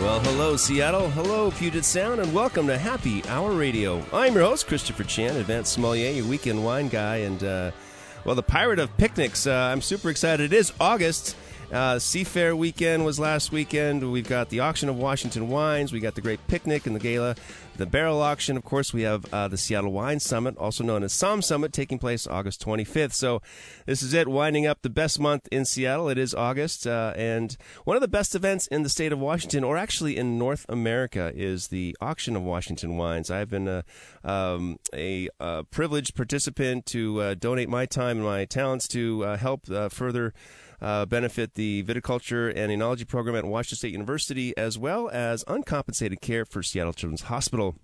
Well, hello, Seattle. Hello, Puget Sound, and welcome to Happy Hour Radio. I'm your host, Christopher Chan, advanced sommelier, your weekend wine guy, and, uh, well, the pirate of picnics. Uh, I'm super excited. It is August. Uh, Seafair weekend was last weekend. We've got the auction of Washington wines. We got the great picnic and the gala, the barrel auction. Of course, we have uh, the Seattle Wine Summit, also known as Som Summit, taking place August 25th. So this is it, winding up the best month in Seattle. It is August, uh, and one of the best events in the state of Washington, or actually in North America, is the auction of Washington wines. I've been a, um, a, a privileged participant to uh, donate my time and my talents to uh, help uh, further uh, benefit the viticulture and enology program at Washington State University, as well as uncompensated care for Seattle Children's Hospital.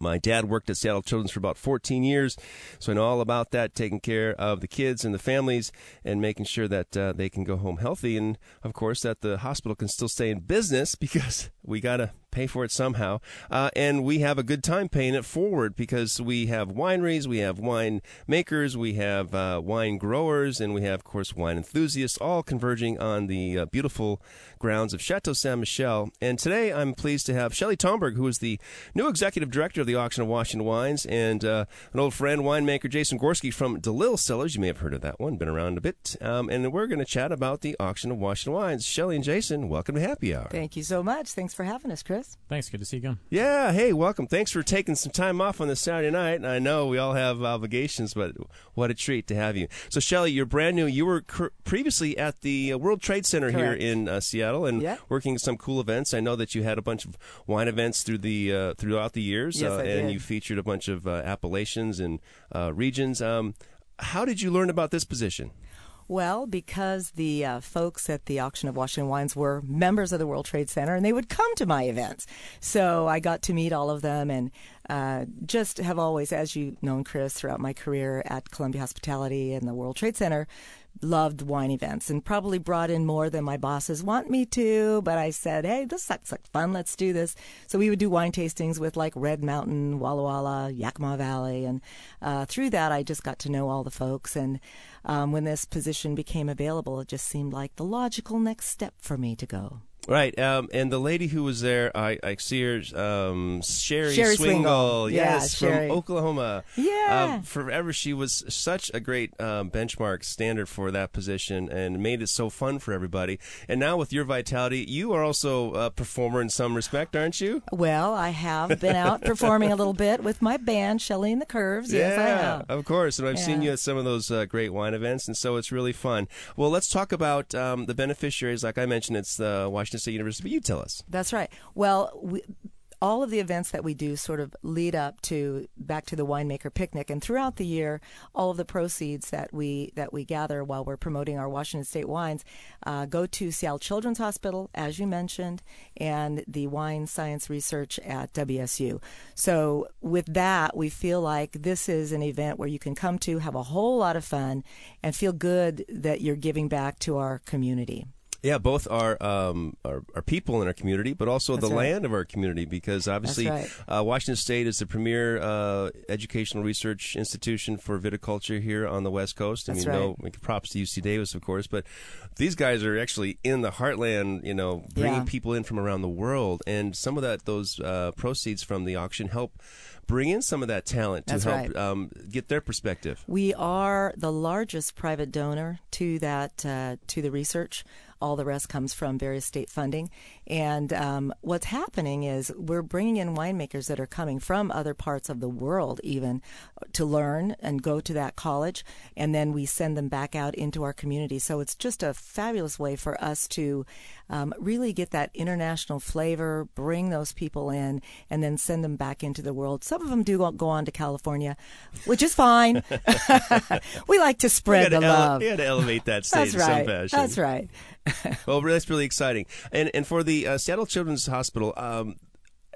My dad worked at Seattle Children's for about 14 years, so I know all about that, taking care of the kids and the families and making sure that uh, they can go home healthy. And of course, that the hospital can still stay in business because we got to pay for it somehow. Uh, and we have a good time paying it forward because we have wineries, we have wine makers, we have uh, wine growers, and we have, of course, wine enthusiasts all converging on the uh, beautiful grounds of Chateau Saint Michelle. And today I'm pleased to have Shelley Tomberg, who is the new executive director of the Auction of Washington Wines, and uh, an old friend, winemaker Jason Gorski from DeLille Cellars. You may have heard of that one, been around a bit. Um, and we're going to chat about the Auction of Washington Wines. Shelley and Jason, welcome to Happy Hour. Thank you so much. Thanks for having us, Chris. Thanks. Good to see you again. Yeah. Hey, welcome. Thanks for taking some time off on this Saturday night. I know we all have obligations, but what a treat to have you. So, Shelley, you're brand new. You were cr- previously at the uh, World Trade Center Correct. here in uh, Seattle and Yeah. working some cool events. I know that you had a bunch of wine events through the uh, throughout the years, Yes, uh, I and did. you featured a bunch of uh, appellations and uh, regions. Um, how did you learn about this position? Well, because the uh, folks at the Auction of Washington Wines were members of the World Trade Center and they would come to my events. So I got to meet all of them and uh, just have always, as you've known, Chris, throughout my career at Columbia Hospitality and the World Trade Center, loved wine events and probably brought in more than my bosses want me to. But I said, hey, this sounds like fun. Let's do this. So we would do wine tastings with like Red Mountain, Walla Walla, Yakima Valley. And uh, through that, I just got to know all the folks. And um, when this position became available, it just seemed like the logical next step for me to go. Right, um, and the lady who was there, I, I see her, um, Sherry, Sherry Swingle, Swingle. Yeah, yes, Sherry. from Oklahoma. Yeah. um, forever she was such a great um, benchmark standard for that position, and made it so fun for everybody. And now with your vitality, you are also a performer in some respect, aren't you? Well, I have been out performing a little bit with my band, Shelley and the Curves. Yes, I yeah, have. of course. And I've seen you at some of those uh, great wine events, and so it's really fun. Well, let's talk about um, the beneficiaries. Like I mentioned, it's the Washington State University, but you tell us. That's right. Well, we, all of the events that we do sort of lead up to back to the winemaker picnic, and throughout the year, all of the proceeds that we that we gather while we're promoting our Washington State wines uh, go to Seattle Children's Hospital, as you mentioned, and the Wine Science Research at WSU. So with that, we feel like this is an event where you can come to have a whole lot of fun and feel good that you're giving back to our community. Yeah, both are, um, are are people in our community, but also That's the right. land of our community. Because obviously, right. uh, Washington State is the premier uh, educational research institution for viticulture here on the West Coast. I That's mean, no right. props to UC Davis, of course, but these guys are actually in the heartland. You know, bringing Yeah. people in from around the world, and some of that those uh, proceeds from the auction help bring in some of that talent to That's help right. um, get their perspective. We are the largest private donor to that uh, to the research. All the rest comes from various state funding. And um, what's happening is we're bringing in winemakers that are coming from other parts of the world, even to learn and go to that college. And then we send them back out into our community. So it's just a fabulous way for us to um, really get that international flavor, bring those people in, and then send them back into the world. Some of them do go- on to California, which is fine. we like to spread the ele- love. you got to elevate that state That's right. That's right. well, that's really exciting. And and for the uh, Seattle Children's Hospital, um,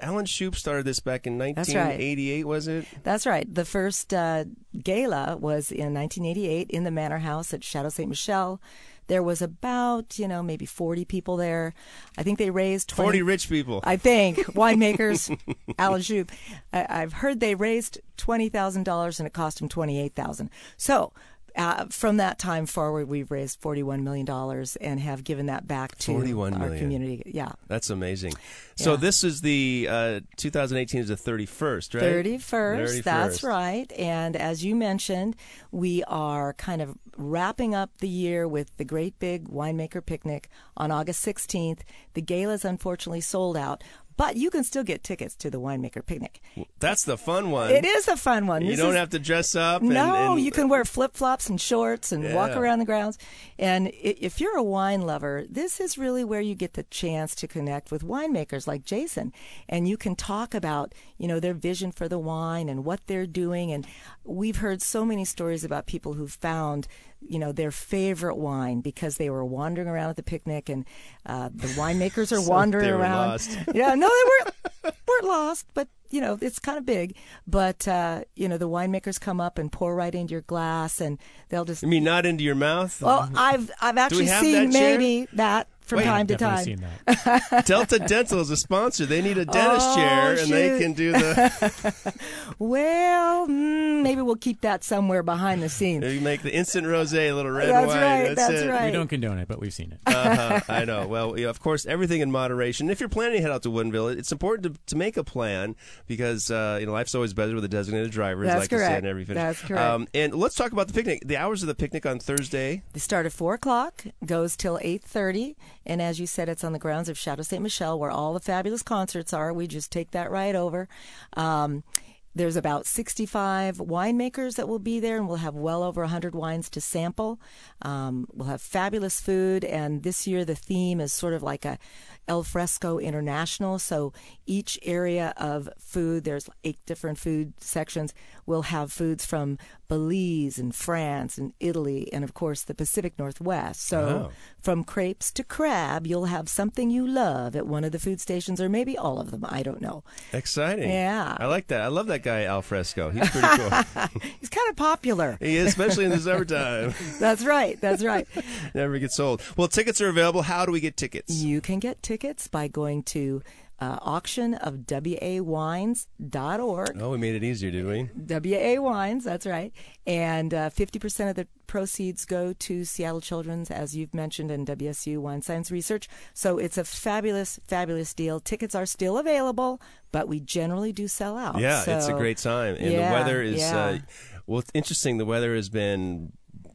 Alan Shoup started this back in right. 1988, was it? That's right. The first uh, gala was in 1988 in the Manor House at Chateau St. Michelle. There was about, you know, maybe 40 people there. I think they raised 20, 40 rich people. I think winemakers, Alan Shoup. I, I've heard they raised twenty thousand dollars and it cost eight thousand. So uh, from that time forward, we've raised forty-one million dollars and have given that back to 41 our million. community. Yeah, That's amazing. So Yeah. this is the uh, 2018 is the 31st, right? thirty-first. That's right. And as you mentioned, we are kind of wrapping up the year with the great big winemaker picnic on August sixteenth. The gala is unfortunately sold out. But you can still get tickets to the winemaker picnic. That's the fun one. It is a fun one. You This don't is- have to dress up. And, No, and- you can wear flip flops and shorts and walk around the grounds. And if you're a wine lover, this is really where you get the chance to connect with winemakers like Jason. And you can talk about, you know, their vision for the wine and what they're doing. And we've heard so many stories about people who found, you know, their favorite wine because they were wandering around at the picnic and uh, the winemakers are So wandering around. lost. yeah, no, they weren't, weren't lost, but you know, it's kind of big. But uh, you know, the winemakers come up and pour right into your glass, and they'll just. I mean, not into your mouth. Well, I've I've actually seen that maybe that from Wait. time to Definitely time. seen that. Delta Dental is a sponsor. They need a dentist Oh, chair, and they can do the. Well, mm, maybe we'll keep that somewhere behind the scenes. you make the instant rosé, a little red That's wine. right. That's, That's it. right. We don't condone it, but we've seen it. uh-huh, I know. Well, yeah, of course, everything in moderation. If you're planning to head out to Woodinville, it's important to, to make a plan because uh, you know life's always better with a designated driver. as That's like you said correct. in every finish. That's correct. and let's talk about the picnic. The hours of the picnic on Thursday. They start at four o'clock, goes till eight thirty, and as you said, it's on the grounds of Chateau Saint Michelle, where all the fabulous concerts are. We just take that right over. Um, there's about 65 winemakers that will be there, and we'll have well over 100 wines to sample. Um, we'll have fabulous food, and this year the theme is sort of like a El Fresco International. So each area of food, there's eight different food sections, will have foods from Belize and France and Italy, and of course the Pacific Northwest. So Oh. from crepes to crab, you'll have something you love at one of the food stations, or maybe all of them. I don't know. Exciting. Yeah. I like that. I love that guy Al Fresco. He's pretty cool. He's kind of popular. he is, especially in the summertime. That's right. That's right. Never gets old. Well, tickets are available. How do we get tickets? You can get tickets by going to uh, auction of wawines.org. Oh, we made it easier, did we? WA Wines, that's right. And uh, 50% of the proceeds go to Seattle Children's, as you've mentioned, and WSU Wine Science Research. So it's a fabulous, fabulous deal. Tickets are still available, but we generally do sell out. Yeah, it's a great time, and Yeah, the weather is. yeah. Uh, well, it's interesting. The weather has been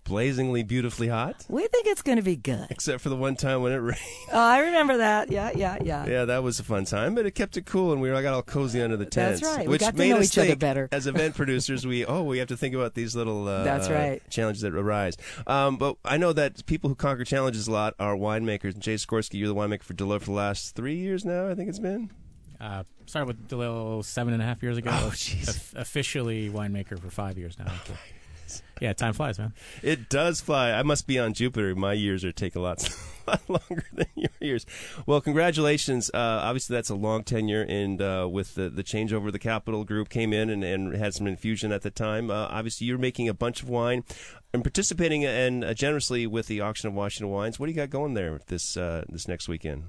blazingly beautifully hot, We think it's going to be good. except for the one time when it rained. Oh, I remember that. Yeah, yeah, yeah. yeah, that was a fun time, but it kept it cool, and we all got all cozy under the That's tents. right. We Which got to made know us each other better. As event producers, we oh, we have to think about these little uh, That's right. challenges that arise. Um, but I know that people who conquer challenges a lot are winemakers. And Jason Gorski, you're the winemaker for DeLille for the last three years now. I think it's been. Uh, started with DeLille seven and a half years ago. Oh, jeez. Of- officially winemaker for five years now. yeah, time flies, man. It does fly. I must be on Jupiter. My years are take a lot, lot longer than your years. Well, congratulations. Uh, obviously, that's a long tenure, and uh, with the, the changeover, the Capital Group came in and, and had some infusion at the time. Uh, obviously, you're making a bunch of wine and participating and uh, generously with the auction of Washington wines. What do you got going there this uh, this next weekend?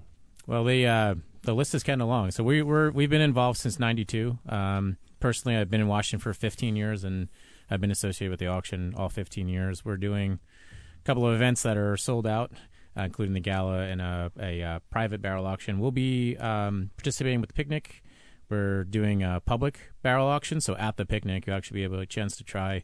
Well, the uh, the list is kind of long. So we we're we've been involved since '92. Um, personally, I've been in Washington for 15 years, and I've been associated with the auction all 15 years. We're doing a couple of events that are sold out, uh, including the gala and a, a, uh private barrel auction. We'll be um, participating with the picnic. We're doing a public barrel auction, so at the picnic, you'll actually be able a chance to try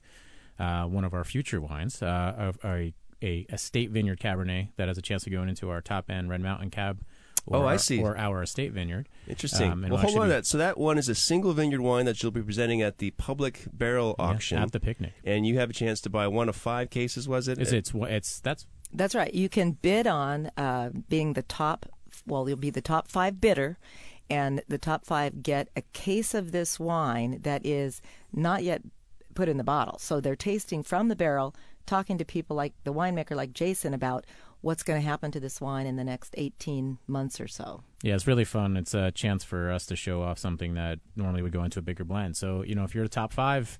uh, one of our future wines, uh, a, a, a estate vineyard Cabernet that has a chance of going into our top end Red Mountain Cab. Or, Oh, I see. Or our estate vineyard. Interesting. Um, well, we'll hold on to that. So that one is a single vineyard wine that you'll be presenting at the public barrel Yeah, auction at the picnic. and you have a chance to buy one of five cases. Was it? It's it's it's that's That's right. You can bid on uh, being the top. Well, you'll be the top five bidder, and the top five get a case of this wine that is not yet put in the bottle. So they're tasting from the barrel, talking to people like the winemaker, like Jason, about what's going to happen to this wine in the next 18 months or so. Yeah, it's really fun. It's a chance for us to show off something that normally would go into a bigger blend. So, you know, if you're the top five,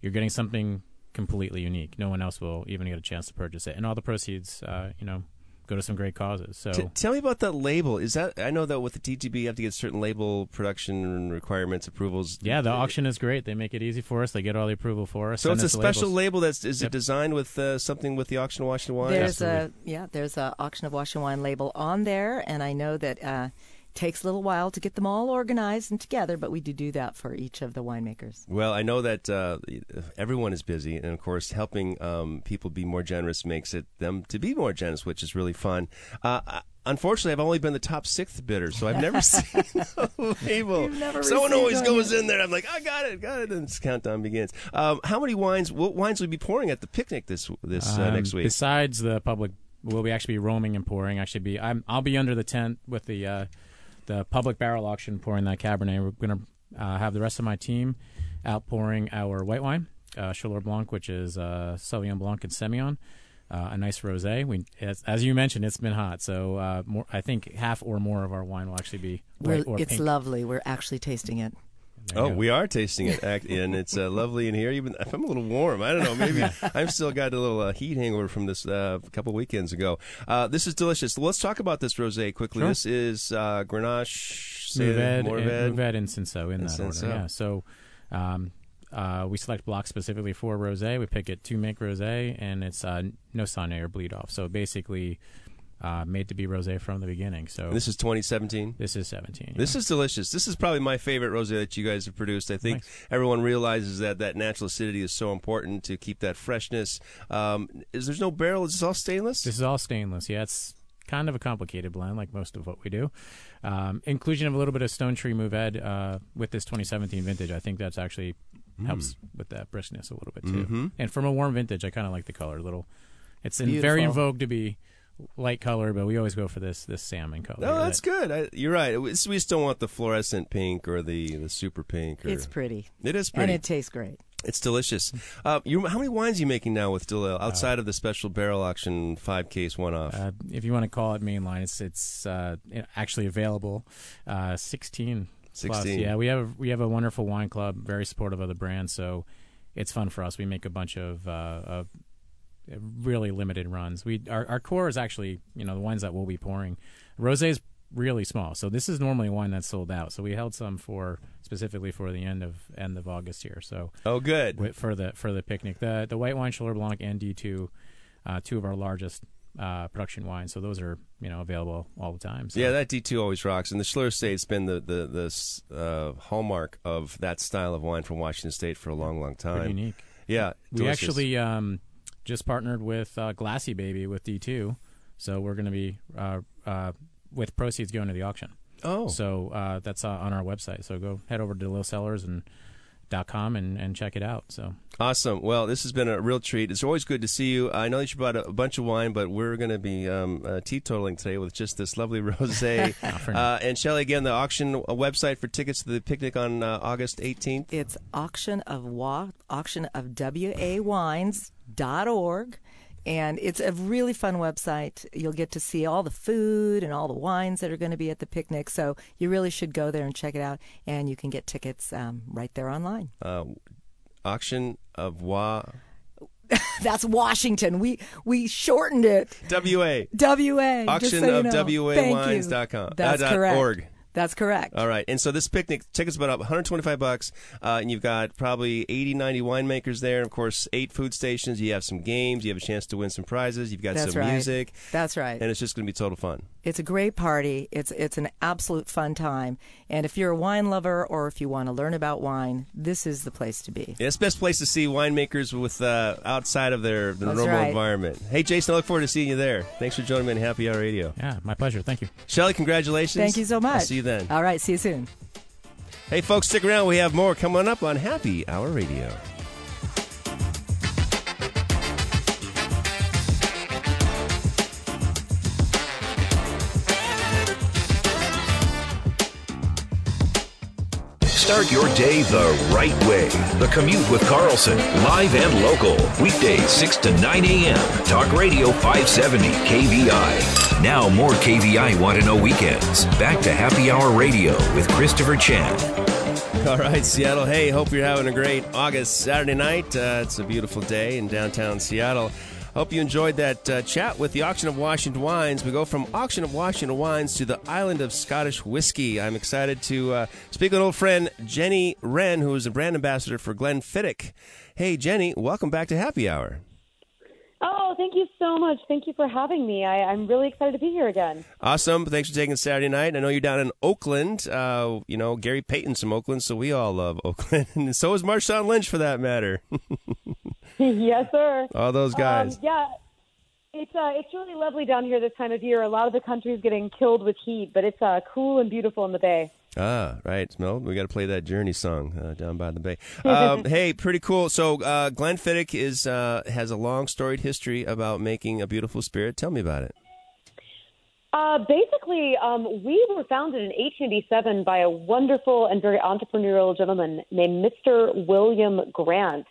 you're getting something completely unique. No one else will even get a chance to purchase it. And all the proceeds, uh, you know, go to some great causes. So T- tell me about that label. Is that I know that with the TTB you have to get certain label production requirements, approvals. Yeah, the auction is great. They make it easy for us. They get all the approval for us. So it's a special labels. label. That's is Yep. it designed with uh, something with the auction of Washington wine? There's Absolutely. a yeah, there's a auction of Washington wine label on there, and I know that uh, takes a little while to get them all organized and together, but we do do that for each of the winemakers. Well, I know that uh, everyone is busy, and of course, helping um, people be more generous makes it them to be more generous, which is really fun. Uh, I- unfortunately, I've only been the top sixth bidder, so I've never seen the label. Never Someone always goes yet. in there. I'm like, I got it, got it, and this countdown begins. Um, how many wines? What wines will you be pouring at the picnic this this uh, Um, next week? Besides the public, we'll we actually be roaming and pouring. Actually, be I'm I'll be under the tent with the uh, the public barrel auction pouring that Cabernet. We're gonna uh, have the rest of my team out pouring our white wine, uh, Chaleur Blanc, which is uh, Sauvignon Blanc and Semillon. Uh, a nice rosé. We, as, as you mentioned, it's been hot, so uh, more, I think half or more of our wine will actually be We're, white or it's pink. lovely. We're actually tasting it. Oh, we are tasting it, and it's uh, lovely in here. Even if I'm a little warm, I don't know. Maybe I've still got a little uh, heat hangover from this uh, a couple weekends ago. Uh, this is delicious. Let's talk about this rosé quickly. Sure. This is uh, Grenache, Mourvèdre, Mourvèdre. and, Mourvèdre and Cinsault in And that Cinsault. order. Yeah. So um, uh, we select blocks specifically for rosé. We pick it to make rosé, and it's uh, no saignée or bleed off. So basically, uh, made to be rosé from the beginning. So This is 2017. this is 17. This is delicious. This is probably my favorite rosé that you guys have produced. I think Nice. everyone realizes that that natural acidity is so important to keep that freshness. Um, is there's no barrel? Is this all stainless? This is all stainless. Yeah, it's kind of a complicated blend, like most of what we do. Um, inclusion of a little bit of Stone Tree Mourvèdre uh, with this 2017 vintage, I think that's actually helps with that briskness a little bit too. Mhm. And from a warm vintage, I kind of like the color a little. It's in, very in vogue to be light color, but we always go for this this salmon color. No, that's that- good. I, you're right. We we just don't want the fluorescent pink or the, the super pink. Or, It's pretty, it is pretty, and it tastes great. it's delicious. Uh, you, how many wines are you making now with DeLille outside of the special barrel auction five case one off? Uh, if you want to call it mainline, it's it's uh, actually available. Uh, Sixteen. plus. Yeah, we have we have a wonderful wine club, very supportive of the brand, so it's fun for us. We make a bunch of, uh, of really limited runs. We our, our core is actually you know the wines that we'll be pouring. Rosé is really small, so this is normally wine that's sold out. So we held some for specifically for the end of end of August here. So oh, good. for the for the picnic. The the white wine Chaleur Blanc and D two, uh, two of our largest uh, production wines. So those are you know available all the time. So. Yeah, that D2 always rocks. And the Chaleur Estate's been the, the, the uh, hallmark of that style of wine from Washington State for a long, long pretty time. unique. Yeah. We actually um, just partnered with uh, Glassy Baby with D two, so we're going to be uh, uh, with proceeds going to the auction. Oh. So uh, that's uh, on our website. So go head over to Lil Sellers and dot com and, and check it out. So Awesome. Well, this has been a real treat. It's always good to see you. I know that you brought a, a bunch of wine, but we're going to be um, uh, teetotaling today with just this lovely rosé. uh, and Shelly, again, the auction uh, website for tickets to the picnic on uh, August 18th. It's auction of wa- auction of wawines.org. And it's a really fun website. You'll get to see all the food and all the wines that are going to be at the picnic. So you really should go there and check it out. And you can get tickets um, right there online. Uh, auction of wa That's Washington. We we shortened it. WA. WA. Auction so you of know. You. WAWines.com. That's uh, dot correct. org. That's correct. All right. And so this picnic tickets about 125 bucks, uh, and you've got probably 80, 90 winemakers there. And of course, eight food stations. You have some games. You have a chance to win some prizes. You've got That's some right. music, That's right. and it's just going to be total fun. It's a great party. It's it's an absolute fun time. And if you're a wine lover or if you want to learn about wine, this is the place to be. Yeah, it's the best place to see winemakers with uh, outside of their, their normal right. environment. Hey, Jason, I look forward to seeing you there. Thanks for joining me on Happy Hour Radio. yeah, my pleasure. Thank you. Shelly, congratulations. Thank you so much. I'll see you then. All right, see you soon. Hey, folks, stick around. We have more coming up on Happy Hour Radio. Start your day the right way. The Commute with Carlson, live and local. Weekdays 6 to 9 a.m. Talk Radio 570 KVI. Now more KVI Want to Know weekends. Back to Happy Hour Radio with Christopher Chan. All right, Seattle. Hey, hope you're having a great August Saturday night. Uh, it's a beautiful day in downtown Seattle. Hope you enjoyed that uh, chat with the Auction of Washington Wines. We go from Auction of Washington Wines to the Island of Scottish Whiskey. I'm excited to uh, speak with an old friend, Jenny Wren, who is a brand ambassador for Glenfiddich. Hey, Jenny, welcome back to Happy Hour. Oh, thank you so much. Thank you for having me. I, am really excited to be here again. Awesome. Thanks for taking Saturday night. I know you're down in Oakland. Uh, you know, Gary Payton's from Oakland, so we all love Oakland. and so is Marshawn Lynch, for that matter. yes, sir. All those guys. Um, yeah. It's uh, it's really lovely down here this time of year. A lot of the country is getting killed with heat, but it's uh, cool and beautiful in the bay. Ah, right. No, we got to play that Journey song uh, down by the bay. Um, hey, pretty cool. So, uh, Glenfiddich is uh, has a long storied history about making a beautiful spirit. Tell me about it. Uh, basically, um, we were founded in 1887 by a wonderful and very entrepreneurial gentleman named Mr. William Grant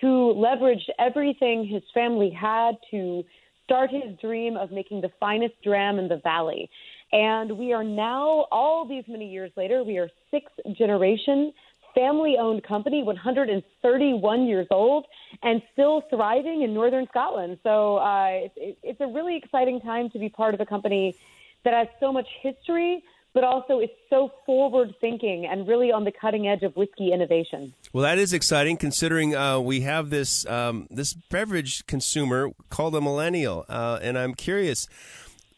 who leveraged everything his family had to start his dream of making the finest dram in the valley. And we are now, all these many years later, we are sixth generation family owned company, 131 years old, and still thriving in northern Scotland. So uh, it, it's a really exciting time to be part of a company that has so much history, but also is so forward thinking and really on the cutting edge of whiskey innovation. Well, that is exciting considering uh, we have this um, this beverage consumer called a millennial, uh, and I'm curious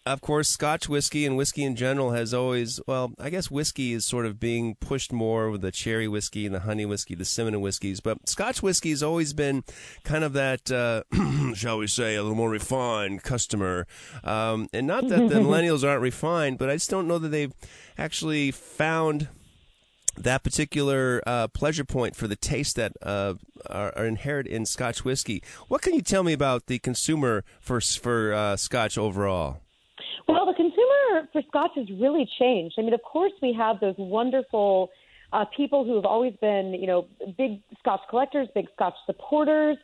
of course, Scotch whiskey and whiskey in general has always, well, I guess whiskey is sort of being pushed more with the cherry whiskey and the honey whiskey, the cinnamon whiskeys. But Scotch whiskey has always been kind of that, uh, shall we say, a little more refined customer. Um, and not that the millennials aren't refined, but I just don't know that they've actually found that particular uh, pleasure point for the taste that uh, are, are, inherent in Scotch whiskey. What can you tell me about the consumer for for uh, Scotch overall? Well, the consumer for Scotch has really changed. I mean, of course, we have those wonderful uh, people who have always been, you know, big Scotch collectors, big Scotch supporters,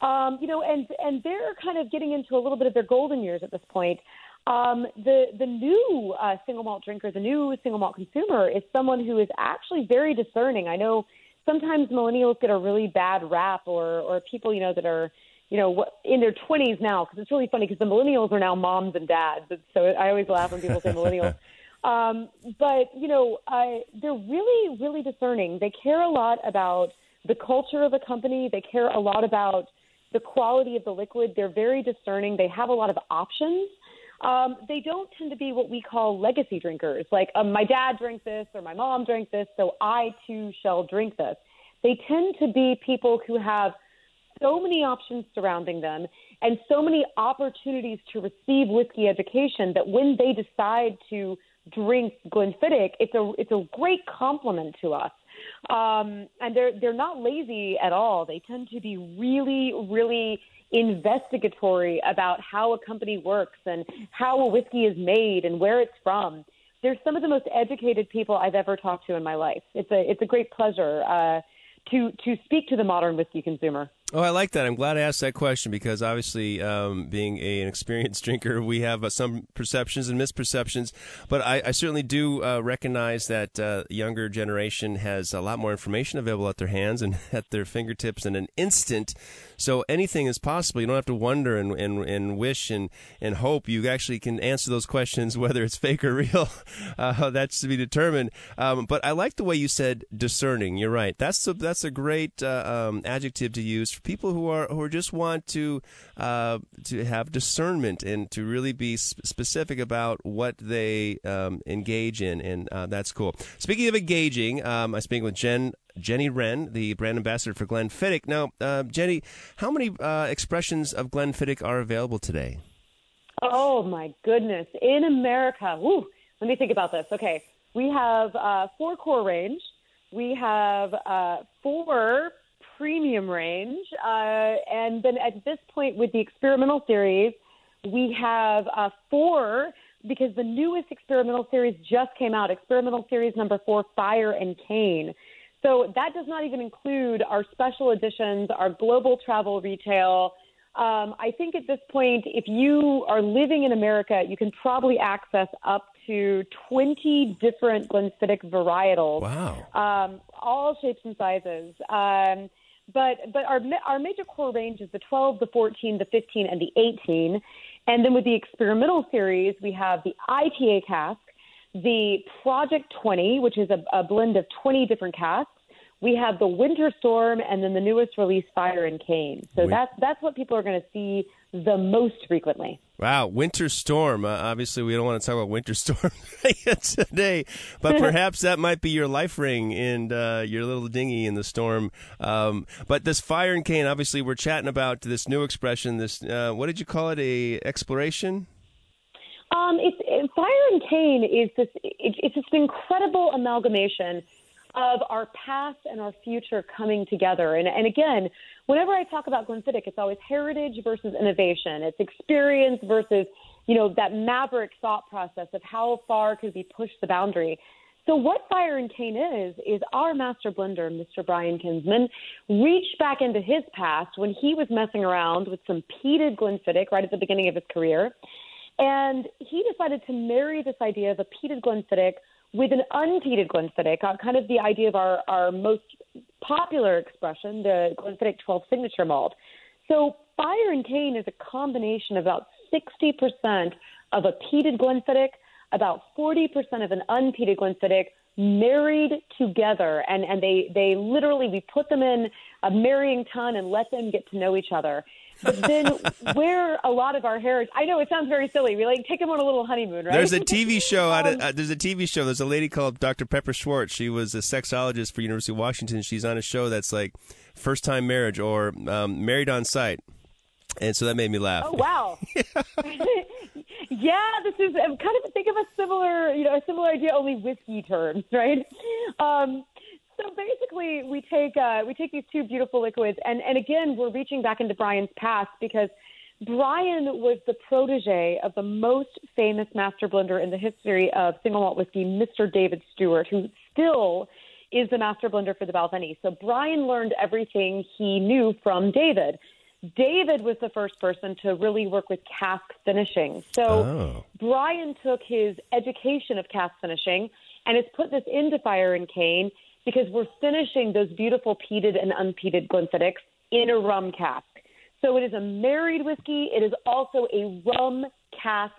um, you know, and and they're kind of getting into a little bit of their golden years at this point. Um, the the new uh, single malt drinker, the new single malt consumer, is someone who is actually very discerning. I know sometimes millennials get a really bad rap, or or people you know that are you know, in their 20s now, because it's really funny because the millennials are now moms and dads. And So I always laugh when people say millennials. Um, but, you know, I, they're really, really discerning. They care a lot about the culture of a company, they care a lot about the quality of the liquid. They're very discerning. They have a lot of options. Um, they don't tend to be what we call legacy drinkers, like um, my dad drank this or my mom drank this, so I too shall drink this. They tend to be people who have so many options surrounding them and so many opportunities to receive whiskey education that when they decide to drink Glenfiddich, it's a it's a great compliment to us. Um, and they're they're not lazy at all. They tend to be really really investigatory about how a company works and how a whiskey is made and where it's from. They're some of the most educated people I've ever talked to in my life. It's a it's a great pleasure uh, to to speak to the modern whiskey consumer. Oh, I like that. I'm glad I asked that question because obviously, um, being a, an experienced drinker, we have uh, some perceptions and misperceptions. But I, I certainly do uh, recognize that uh, younger generation has a lot more information available at their hands and at their fingertips in an instant. So anything is possible. You don't have to wonder and, and, and wish and, and hope. You actually can answer those questions, whether it's fake or real. Uh, that's to be determined. Um, but I like the way you said discerning. You're right. That's a, that's a great uh, um, adjective to use people who are who just want to uh, to have discernment and to really be sp- specific about what they um, engage in, and uh, that's cool. Speaking of engaging, um, I'm speaking with Jen. Jenny Wren, the brand ambassador for Glenfiddich. Now, uh, Jenny, how many uh, expressions of Glenfiddich are available today? Oh my goodness! In America, woo, let me think about this. Okay, we have uh, four core range. We have uh, four premium range. Uh, and then at this point, with the experimental series, we have uh, four because the newest experimental series just came out. Experimental series number four, Fire and Cane. So that does not even include our special editions, our global travel retail. Um, I think at this point, if you are living in America, you can probably access up to 20 different Glenfiddich varietals. Wow. Um, all shapes and sizes. Um, but but our our major core range is the 12, the 14, the 15, and the 18. And then with the experimental series, we have the IPA cask, the Project 20, which is a, a blend of 20 different casks. We have the Winter Storm, and then the newest release, Fire and Cane. So that's that's what people are going to see the most frequently. Wow, Winter Storm. Uh, obviously, we don't want to talk about Winter Storm today, but perhaps that might be your life ring and uh, your little dinghy in the storm. Um, but this fire and cane, obviously, we're chatting about this new expression. This, uh, what did you call it? A exploration? Um, it's it, Fire and Cane is this. It, it's this incredible amalgamation of our past and our future coming together. And, and again, whenever I talk about Glenfiddich, it's always heritage versus innovation. It's experience versus, you know, that maverick thought process of how far could we push the boundary. So what Fire and Cane is, is our master blender, Mr. Brian Kinsman, reached back into his past when he was messing around with some peated Glenfiddich right at the beginning of his career. And he decided to marry this idea of a peated Glenfiddich with an unpeated Glenfiddich, uh, kind of the idea of our, our most popular expression, the Glenfiddich 12 signature malt. So Fire and Cane is a combination of about 60% of a peated Glenfiddich, about 40% of an unpeated Glenfiddich married together. And, and they, they literally, we put them in a marrying tun and let them get to know each other. But then where a lot of our heritage, I know it sounds very silly. We like take them on a little honeymoon, right? There's a TV show. out of, Um, uh, there's a TV show. There's a lady called Dr. Pepper Schwartz. She was a sexologist for University of Washington. She's on a show that's like first time marriage or um, married on site, and so that made me laugh. Oh wow! yeah, this is I'm kind of think of a similar, you know, a similar idea, only whiskey terms, right? Um, so basically, we take uh, we take these two beautiful liquids, and and again, we're reaching back into Brian's past because Brian was the protege of the most famous master blender in the history of single malt whiskey, Mr. David Stewart, who still is the master blender for the Balvenie. So Brian learned everything he knew from David. David was the first person to really work with cask finishing. So Oh. Brian took his education of cask finishing and has put this into Fire and Cane because we're finishing those beautiful peated and unpeated Glenfiddichs in a rum cask. So it is a married whiskey. It is also a rum cask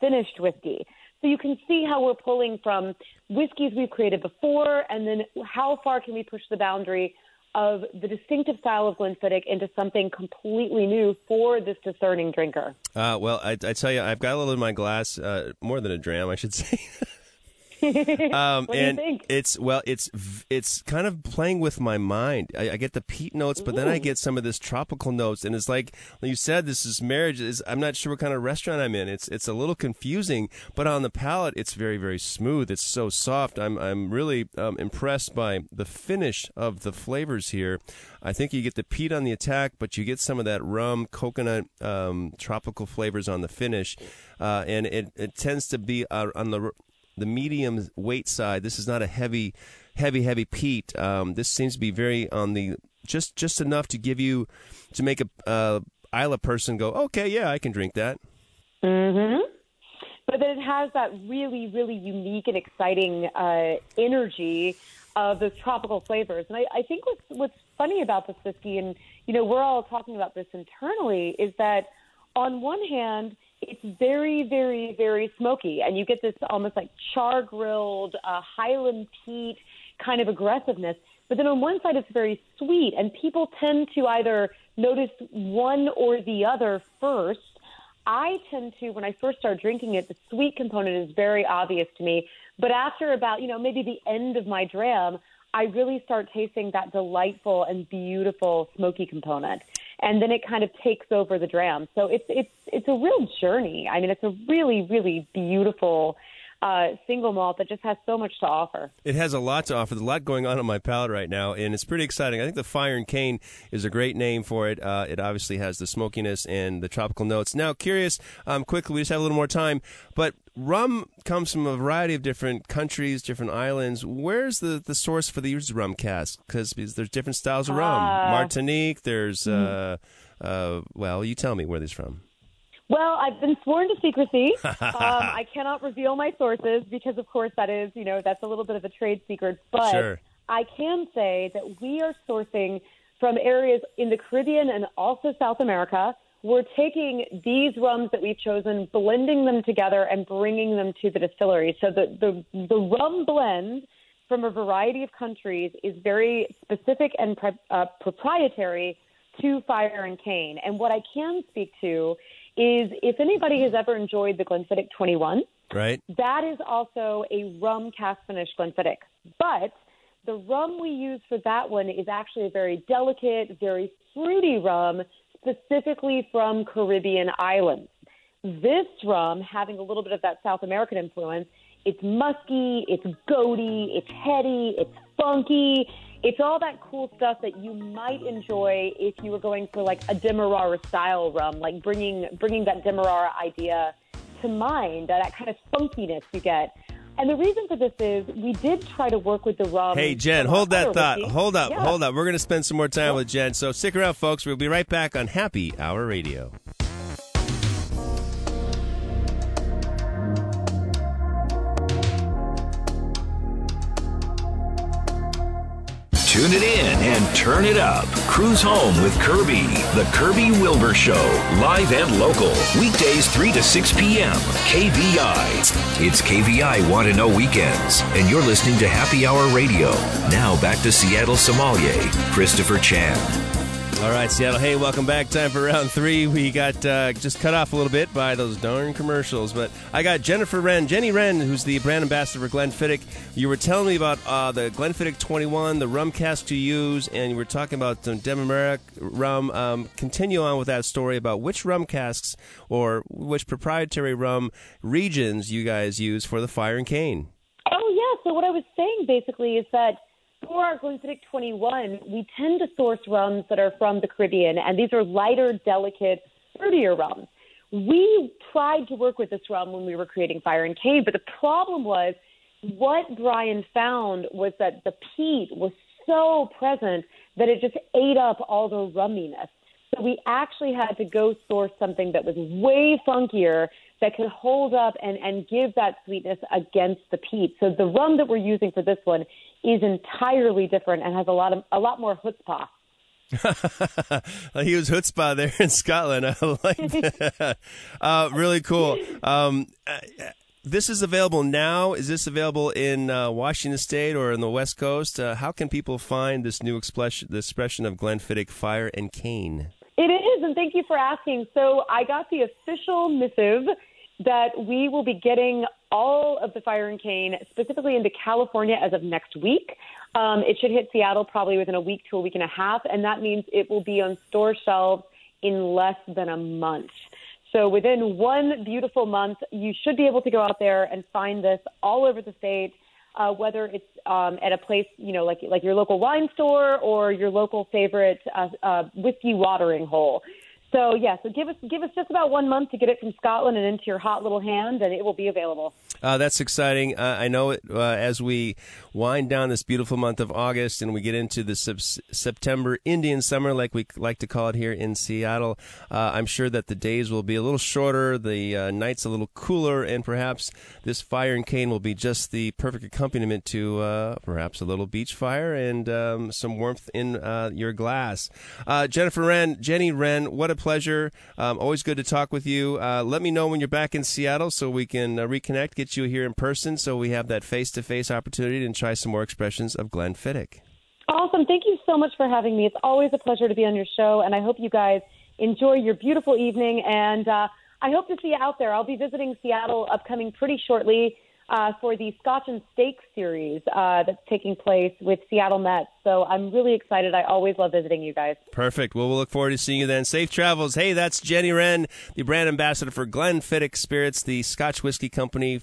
finished whiskey. So you can see how we're pulling from whiskeys we've created before, and then how far can we push the boundary of the distinctive style of Glenfiddich into something completely new for this discerning drinker. Uh, well, I, I tell you, I've got a little in my glass, uh, more than a dram, I should say. um, What do you and think? it's well, it's it's kind of playing with my mind. I, I get the peat notes, but then I get some of this tropical notes, and it's like when you said this is marriage. Is I'm not sure what kind of restaurant I'm in. It's it's a little confusing, but on the palate, it's very very smooth. It's so soft. I'm I'm really um, impressed by the finish of the flavors here. I think you get the peat on the attack, but you get some of that rum, coconut, um, tropical flavors on the finish, uh, and it, it tends to be uh, on the the medium weight side. This is not a heavy, heavy, heavy peat. Um, this seems to be very on the just just enough to give you to make a uh, Islay person go, okay, yeah, I can drink that. Mm-hmm. But then it has that really, really unique and exciting uh, energy of those tropical flavors. And I, I think what's, what's funny about this whiskey, and you know, we're all talking about this internally, is that on one hand, it's very, very, very smoky, and you get this almost like char grilled uh, Highland peat kind of aggressiveness. But then on one side, it's very sweet, and people tend to either notice one or the other first. I tend to, when I first start drinking it, the sweet component is very obvious to me. But after about, you know, maybe the end of my dram, I really start tasting that delightful and beautiful smoky component. And then it kind of takes over the dram. So it's it's it's a real journey. I mean, it's a really really beautiful uh, single malt that just has so much to offer. It has a lot to offer. There's a lot going on on my palate right now, and it's pretty exciting. I think the Fire and Cane is a great name for it. Uh, it obviously has the smokiness and the tropical notes. Now, curious, um, quickly, we just have a little more time, but rum comes from a variety of different countries, different islands. Where's the, the source for these rum casks? Because there's different styles of rum. Uh, Martinique, there's, uh, uh, well, you tell me where these from. Well, I've been sworn to secrecy. um, I cannot reveal my sources because, of course, that is, you know, that's a little bit of a trade secret. But Sure. I can say that we are sourcing from areas in the Caribbean and also South America. We're taking these rums that we've chosen, blending them together, and bringing them to the distillery. So the the, the rum blend from a variety of countries is very specific and pre- uh, proprietary to Fire and Cane. And what I can speak to is if anybody has ever enjoyed the Glenfiddich 21, Right? that is also a rum cask finish Glenfiddich. But the rum we use for that one is actually a very delicate, very fruity rum, specifically from Caribbean islands. This rum, having a little bit of that South American influence, it's musky, it's goaty, it's heady, it's funky. It's all that cool stuff that you might enjoy if you were going for like a Demerara style rum, like bringing bringing that Demerara idea to mind, that, that kind of funkiness you get. And the reason for this is we did try to work with the rum. Hey, Jen, hold that thought. whiskey. Hold up, Yeah. hold up. We're going to spend some more time with Jen. So stick around, folks. We'll be right back on Happy Hour Radio. Tune it in and turn it up. Cruise home with Kirby. The Kirby Wilbur Show. Live and local. Weekdays 3 to 6 p.m. KVI. It's KVI Want to Know Weekends. And you're listening to Happy Hour Radio. Now back to Seattle sommelier, Christopher Chan. All right, Seattle. Hey, welcome back. Time for round three. We got uh, just cut off a little bit by those darn commercials, but I got Jennifer Wren, Jenny Wren, who's the brand ambassador for Glenfiddich. You were telling me about uh, the Glenfiddich 21, the rum cask to use, and you were talking about some Demerara rum. Um, continue on with that story about which rum casks or which proprietary rum regions you guys use for the Fire and Cane. Oh, yeah. So what I was saying basically is that for our Glenfiddich 21, we tend to source rums that are from the Caribbean, and these are lighter, delicate, fruitier rums. We tried to work with this rum when we were creating Fire and Cane, but the problem was what Brian found was that the peat was so present that it just ate up all the rumminess. So we actually had to go source something that was way funkier that could hold up and, and give that sweetness against the peat. So the rum that we're using for this one is entirely different and has a lot of a lot more chutzpah. he was chutzpah there in Scotland. I like that. Uh, really cool. Um, uh, this is available now. Is this available in uh, Washington State or in the West Coast? Uh, how can people find this new expression, expression of Glenfiddich Fire and Cane? It is, and thank you for asking. So I got the official missive that we will be getting all of the Fire and Cane specifically into California as of next week. Um, it should hit Seattle probably within a week to a week and a half, and that means it will be on store shelves in less than a month. So within one beautiful month, you should be able to go out there and find this all over the state, uh, whether it's um, at a place, you know, like like your local wine store or your local favorite uh, uh, whiskey watering hole. So yeah, so give us give us just about one month to get it from Scotland and into your hot little hand, and it will be available. Uh, that's exciting. Uh, I know it, uh, as we wind down this beautiful month of August and we get into the sep- September Indian summer, like we like to call it here in Seattle, uh, I'm sure that the days will be a little shorter, the uh, nights a little cooler, and perhaps this fire and cane will be just the perfect accompaniment to uh, perhaps a little beach fire and um, some warmth in your glass. Jennifer Wren, Jenny Wren, what a pleasure. Um, always good to talk with you. Uh, let me know when you're back in Seattle so we can uh, reconnect, get you here in person so we have that face to face opportunity and try some more expressions of Glenfiddich. Awesome. Thank you so much for having me. It's always a pleasure to be on your show, and I hope you guys enjoy your beautiful evening. And uh, I hope to see you out there. I'll be visiting Seattle upcoming pretty shortly uh, for the Scotch and Steak series uh, that's taking place with Seattle Mets. So I'm really excited. I always love visiting you guys. Perfect. Well, we'll look forward to seeing you then. Safe travels. Hey, that's Jenny Wren, the brand ambassador for Glenfiddich Spirits, the Scotch whiskey company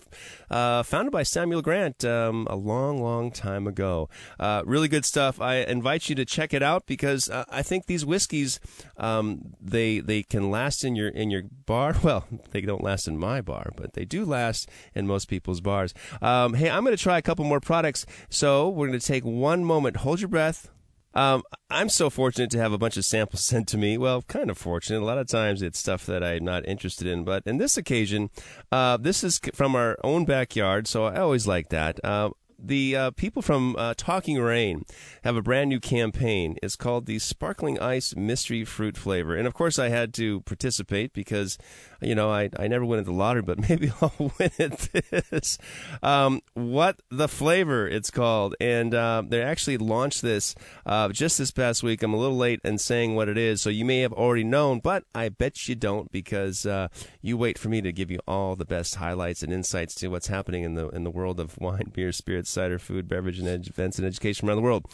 uh, founded by Samuel Grant um, a long, long time ago. Uh, really good stuff. I invite you to check it out because uh, I think these whiskeys um, they they can last in your in your bar. Well, they don't last in my bar, but they do last in most people's bars. Um, hey, I'm going to try a couple more products, so we're going to take one moment. Hold your breath. Um, I'm so fortunate to have a bunch of samples sent to me. Well, kind of fortunate. A lot of times it's stuff that I'm not interested in, but in this occasion, uh, this is from our own backyard, so I always like that. Uh, the uh, people from uh, Talking Rain have a brand new campaign. It's called the Sparkling Ice Mystery Fruit Flavor. And of course, I had to participate because, you know, I, I never win at the lottery, but maybe I'll win at this. Um, what the flavor it's called. And uh, they actually launched this uh, just this past week. I'm a little late in saying what it is, so you may have already known, but I bet you don't because uh, you wait for me to give you all the best highlights and insights to what's happening in the in the world of wine, beer, spirits cider, food, beverage, and ed- events and education around the world.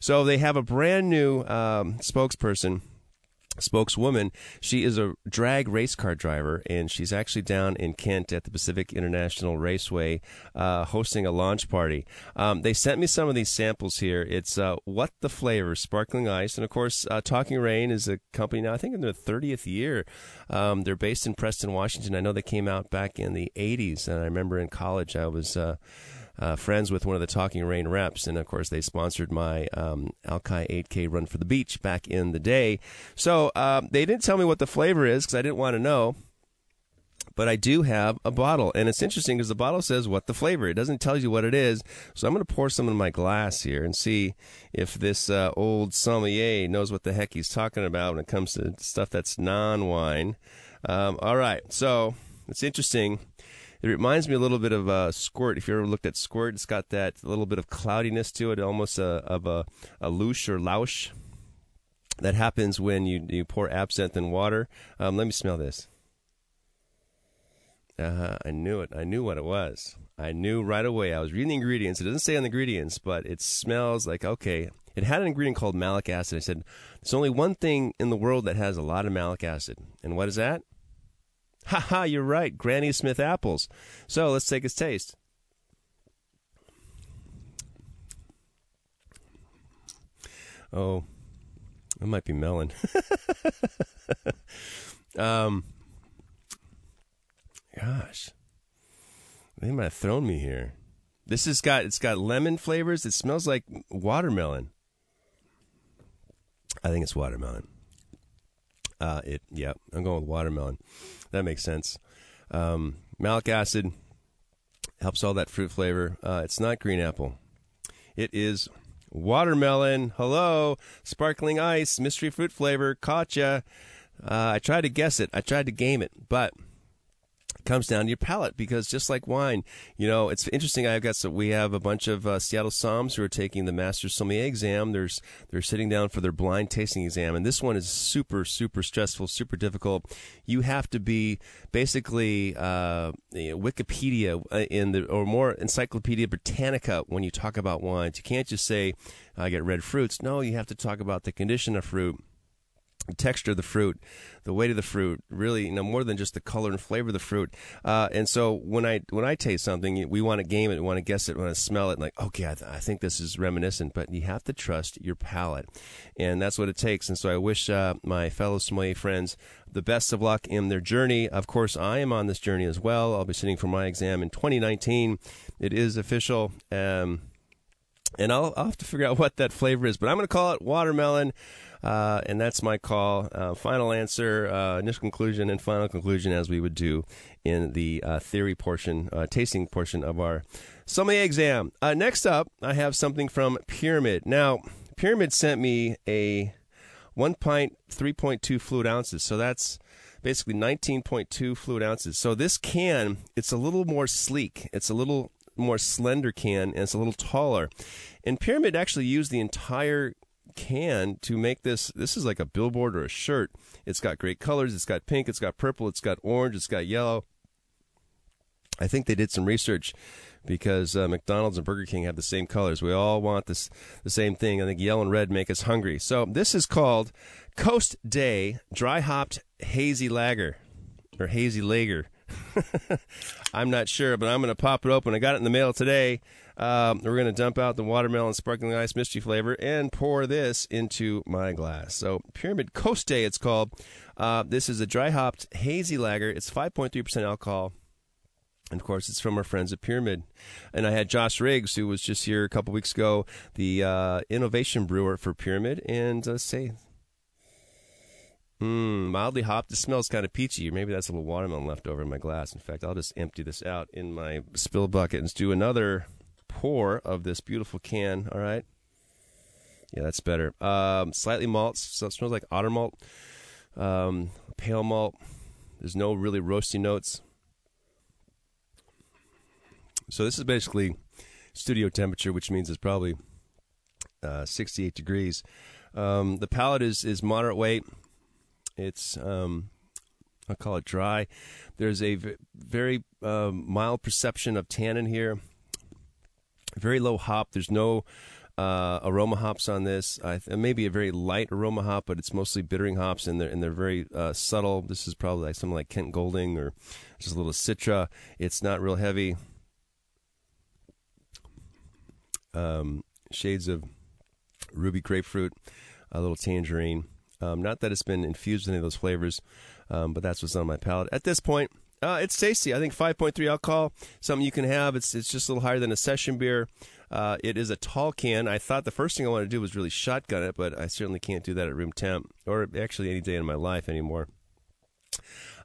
So they have a brand new um, spokesperson spokeswoman. She is a drag race car driver, and she's actually down in Kent at the Pacific International Raceway uh, hosting a launch party. Um, they sent me some of these samples here. It's uh, What the Flavor Sparkling Ice. And of course, uh, Talking Rain is a company now, I think in their 30th year. Um, they're based in Preston, Washington. I know they came out back in the 80s, and I remember in college I was. Uh, uh, friends with one of the Talking Rain reps, and of course they sponsored my um, Alki 8K Run for the Beach back in the day. So um, they didn't tell me what the flavor is because I didn't want to know. But I do have a bottle, and it's interesting because the bottle says what the flavor. It doesn't tell you what it is. So I'm going to pour some in my glass here and see if this uh, old sommelier knows what the heck he's talking about when it comes to stuff that's non-wine. Um, all right, so it's interesting it reminds me a little bit of uh, Squirt. If you ever looked at Squirt, it's got that little bit of cloudiness to it, almost a, of a, a louche or louche. That happens when you, you pour absinthe in water. Um, let me smell this. Uh, I knew it. I knew what it was. I knew right away. I was reading the ingredients. It doesn't say on the ingredients, but it smells like okay. It had an ingredient called malic acid. I said, "There's only one thing in the world that has a lot of malic acid, and what is that? Ha ha, you're right. Granny Smith apples. So let's take a taste. Oh, it might be melon. um, gosh, they might have thrown me here. This has got it's got lemon flavors. It smells like watermelon. I think it's watermelon. Uh, it yeah, I'm going with watermelon. That makes sense. Um, malic acid helps all that fruit flavor. Uh, it's not green apple. It is watermelon. Hello, sparkling ice, mystery fruit flavor. Caught ya. Uh, I tried to guess it. I tried to game it, but comes down to your palate because just like wine, you know, it's interesting. I've got so we have a bunch of uh, Seattle Somms who are taking the Master Sommelier exam. There's they're sitting down for their blind tasting exam, and this one is super super stressful, super difficult. You have to be basically uh, Wikipedia uh, in the or more Encyclopedia Britannica when you talk about wines. You can't just say I get red fruits. No, you have to talk about the condition of fruit the texture of the fruit, the weight of the fruit, really, you know, more than just the color and flavor of the fruit. Uh, and so when I when I taste something, we want to game it, we want to guess it, we want to smell it, and like, okay, I, th- I, think this is reminiscent. But you have to trust your palate, and that's what it takes. And so I wish uh, my fellow sommelier friends the best of luck in their journey. Of course, I am on this journey as well. I'll be sitting for my exam in 2019. It is official. Um, and I'll, I'll have to figure out what that flavor is, but I'm going to call it watermelon. Uh, and that's my call. Uh, final answer, uh, initial conclusion, and final conclusion, as we would do in the uh, theory portion, uh, tasting portion of our sommelier exam. Uh, next up, I have something from Pyramid. Now, Pyramid sent me a one pint, 3.2 fluid ounces. So that's basically 19.2 fluid ounces. So this can, it's a little more sleek. It's a little more slender can and it's a little taller. And Pyramid actually used the entire can to make this. This is like a billboard or a shirt. It's got great colors. It's got pink. It's got purple. It's got orange. It's got yellow. I think they did some research because uh, McDonald's and Burger King have the same colors. We all want this the same thing. I think yellow and red make us hungry. So this is called Coast Day Dry Hopped Hazy Lager or Hazy Lager. I'm not sure, but I'm going to pop it open. I got it in the mail today. Um, we're going to dump out the watermelon sparkling ice mystery flavor and pour this into my glass. So, Pyramid Coast Day, it's called. Uh, this is a dry hopped hazy lager. It's 5.3% alcohol. And of course, it's from our friends at Pyramid. And I had Josh Riggs, who was just here a couple weeks ago, the uh, innovation brewer for Pyramid. And uh, say, Mmm, mildly hopped. It smells kind of peachy. Maybe that's a little watermelon left over in my glass. In fact, I'll just empty this out in my spill bucket and do another pour of this beautiful can. All right. Yeah, that's better. Um, slightly malt. So it smells like otter malt, um, pale malt. There's no really roasty notes. So this is basically studio temperature, which means it's probably uh, 68 degrees. Um, the palate is is moderate weight. It's um, I'll call it dry. There's a v- very um, mild perception of tannin here. Very low hop. There's no uh, aroma hops on this. Uh, maybe a very light aroma hop, but it's mostly bittering hops, and they're and they're very uh, subtle. This is probably like something like Kent Golding or just a little Citra. It's not real heavy. Um, shades of ruby grapefruit, a little tangerine. Um, not that it's been infused with any of those flavors, um, but that's what's on my palate at this point. Uh, it's tasty. I think 5.3 alcohol, something you can have. It's it's just a little higher than a session beer. Uh, it is a tall can. I thought the first thing I wanted to do was really shotgun it, but I certainly can't do that at room temp, or actually any day in my life anymore,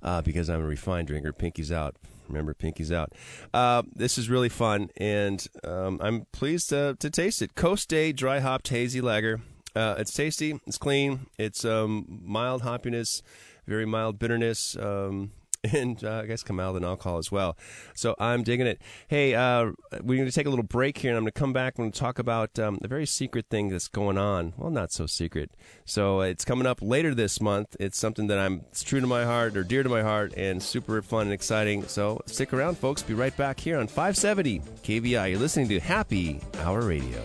uh, because I'm a refined drinker. Pinky's out. Remember, Pinky's out. Uh, this is really fun, and um, I'm pleased to, to taste it. Coast Day Dry Hopped Hazy Lager. Uh, it's tasty. It's clean. It's um, mild hoppiness, very mild bitterness. Um, and uh, I guess come out with an alcohol as well. So I'm digging it. Hey, uh, we're going to take a little break here, and I'm going to come back and talk about um, a very secret thing that's going on. Well, not so secret. So it's coming up later this month. It's something that I'm it's true to my heart or dear to my heart, and super fun and exciting. So stick around, folks. Be right back here on 570 KVI. You're listening to Happy Hour Radio.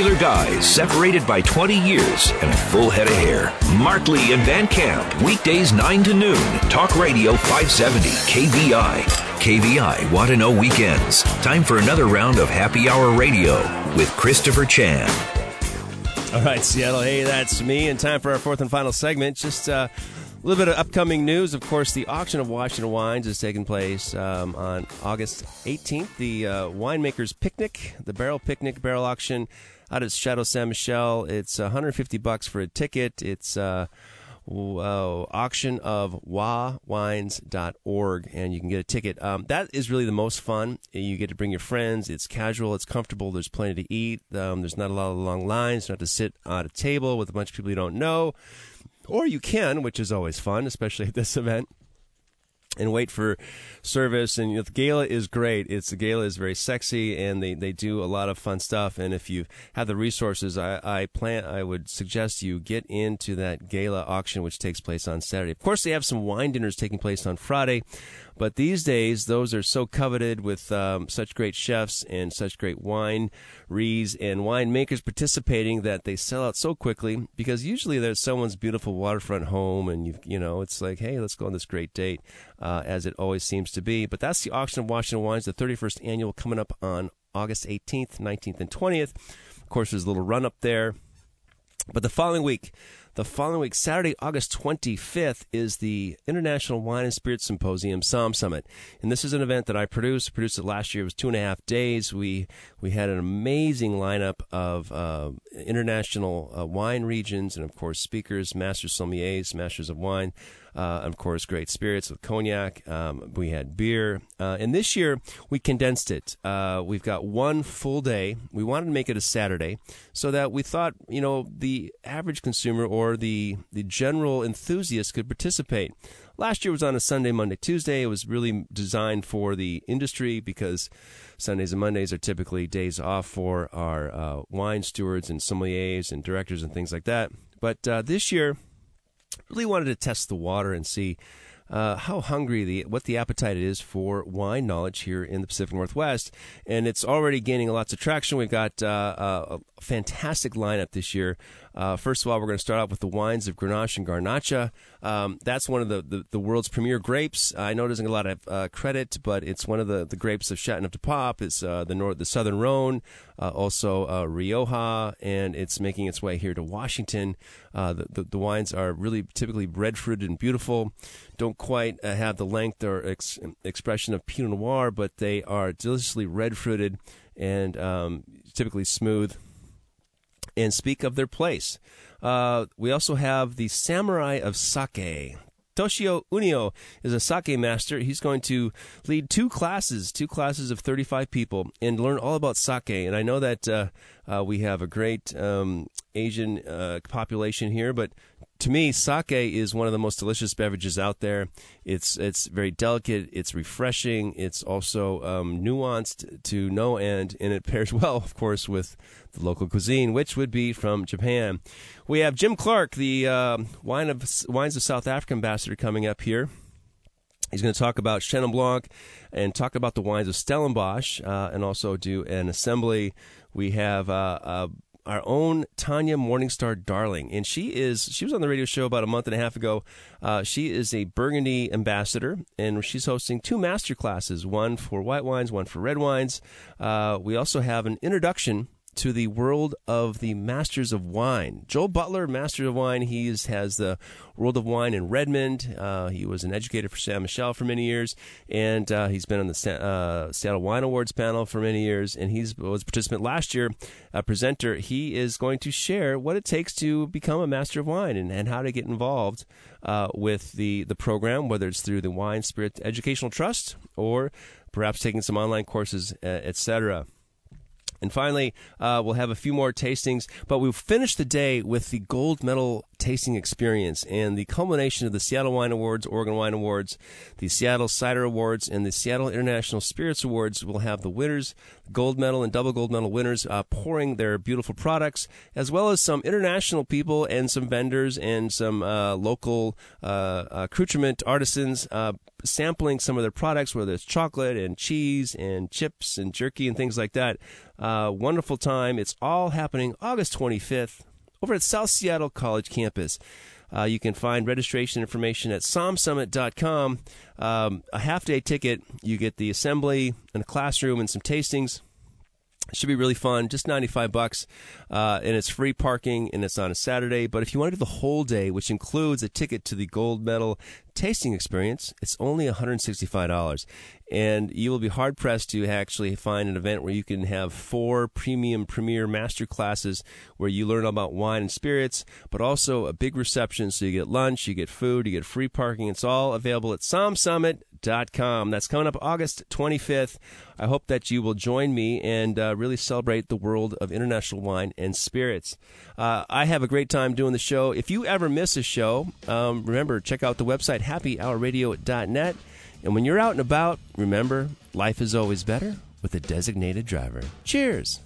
Regular guys separated by 20 years and a full head of hair. Mark Lee and Van Camp, weekdays 9 to noon. Talk Radio 570, KVI. KVI Want to Know Weekends. Time for another round of Happy Hour Radio with Christopher Chan. All right, Seattle. Hey, that's me. And time for our fourth and final segment. Just uh, a little bit of upcoming news. Of course, the auction of Washington wines is taking place um, on August 18th. The uh, Winemakers Picnic, the Barrel Picnic Barrel Auction out at Chateau Saint Michelle. It's 150 bucks for a ticket. It's uh, uh, auction of wawines.org, and you can get a ticket. Um, that is really the most fun. You get to bring your friends. It's casual. It's comfortable. There's plenty to eat. Um, there's not a lot of long lines. You don't have to sit at a table with a bunch of people you don't know. Or you can, which is always fun, especially at this event, and wait for service. And you know, the gala is great. It's the gala is very sexy, and they, they do a lot of fun stuff. And if you have the resources, I, I plan I would suggest you get into that gala auction, which takes place on Saturday. Of course, they have some wine dinners taking place on Friday. But these days, those are so coveted with um, such great chefs and such great wine rees and winemakers participating that they sell out so quickly because usually there's someone's beautiful waterfront home and you you know it's like hey let's go on this great date uh, as it always seems to be. But that's the auction of Washington wines, the 31st annual coming up on August 18th, 19th, and 20th. Of course, there's a little run up there. But the following week, the following week, Saturday, August 25th, is the International Wine and Spirits Symposium Somm Summit. And this is an event that I produced. produced it last year. It was two and a half days. We we had an amazing lineup of uh, international uh, wine regions and, of course, speakers, masters sommeliers, masters of wine. Uh, of course, great spirits with cognac. Um, we had beer. Uh, and this year, we condensed it. Uh, we've got one full day. We wanted to make it a Saturday so that we thought, you know, the average consumer or the the general enthusiast could participate. Last year was on a Sunday, Monday, Tuesday. It was really designed for the industry because Sundays and Mondays are typically days off for our uh, wine stewards and sommeliers and directors and things like that. But uh, this year, really wanted to test the water and see uh, how hungry the what the appetite is for wine knowledge here in the Pacific Northwest, and it's already gaining lots of traction. We've got uh, a fantastic lineup this year. Uh, first of all, we're going to start off with the wines of Grenache and Garnacha. Um, that's one of the, the, the, world's premier grapes. I know it doesn't get a lot of uh, credit, but it's one of the, the grapes of Châteauneuf-du-Pape. It's uh, the north, the Southern Rhone, uh, also uh, Rioja, and it's making its way here to Washington. Uh, the, the, the wines are really typically red fruited and beautiful. Don't quite have the length or ex- expression of Pinot Noir, but they are deliciously red fruited and um, typically smooth and speak of their place. Uh, we also have the Samurai of Sake. Toshio Ueno is a sake master. He's going to lead two classes, two classes of 35 people, and learn all about sake. And I know that uh, uh, we have a great um, Asian uh, population here, but to me, sake is one of the most delicious beverages out there. It's it's very delicate. It's refreshing. It's also um, nuanced to no end, and it pairs well, of course, with the local cuisine, which would be from Japan. We have Jim Clark, the uh, wine of wines of South Africa ambassador, coming up here. He's going to talk about Chenin Blanc and talk about the wines of Stellenbosch, uh, and also do an assembly. We have uh, our own Tanya Morningstar Darling, and she is she was on the radio show about a month and a half ago. Uh, she is a Burgundy ambassador, and she's hosting two master classes, one for white wines, one for red wines. Uh, we also have an introduction to the world of the Masters of Wine. Joel Butler, Master of Wine, he has the World of Wine in Redmond. Uh, he was an educator for Ste. Michelle for many years, and uh, he's been on the uh, Seattle Wine Awards panel for many years, and he was a participant last year, a presenter. He is going to share what it takes to become a Master of Wine and, and how to get involved uh, with the, the program, whether it's through the Wine Spirit Educational Trust or perhaps taking some online courses, uh, etc. And finally, uh, we'll have a few more tastings, but we'll finish the day with the gold medal tasting experience and the culmination of the Seattle Wine Awards, Oregon Wine Awards, the Seattle Cider Awards, and the Seattle International Spirits Awards. We'll have the winners, gold medal and double gold medal winners, uh, pouring their beautiful products, as well as some international people and some vendors and some uh, local uh, accoutrement artisans uh, sampling some of their products, whether it's chocolate and cheese and chips and jerky and things like that. Uh, wonderful time. It's all happening August 25th over at South Seattle College campus. Uh, you can find registration information at somsummit.com. Um, a half day ticket, you get the assembly and a classroom and some tastings. Should be really fun. Just 95 bucks. Uh, and it's free parking and it's on a Saturday. But if you want to do the whole day, which includes a ticket to the gold medal tasting experience, it's only $165 and you will be hard pressed to actually find an event where you can have four premium premier master classes where you learn about wine and spirits, but also a big reception. So you get lunch, you get food, you get free parking. It's all available at somsummit.com. That's coming up August 25th. I hope that you will join me and uh, really celebrate the world of international wine and spirits. Uh, I have a great time doing the show. If you ever miss a show, um, remember, check out the website happyhourradio.net. And when you're out and about, remember, life is always better with a designated driver. Cheers!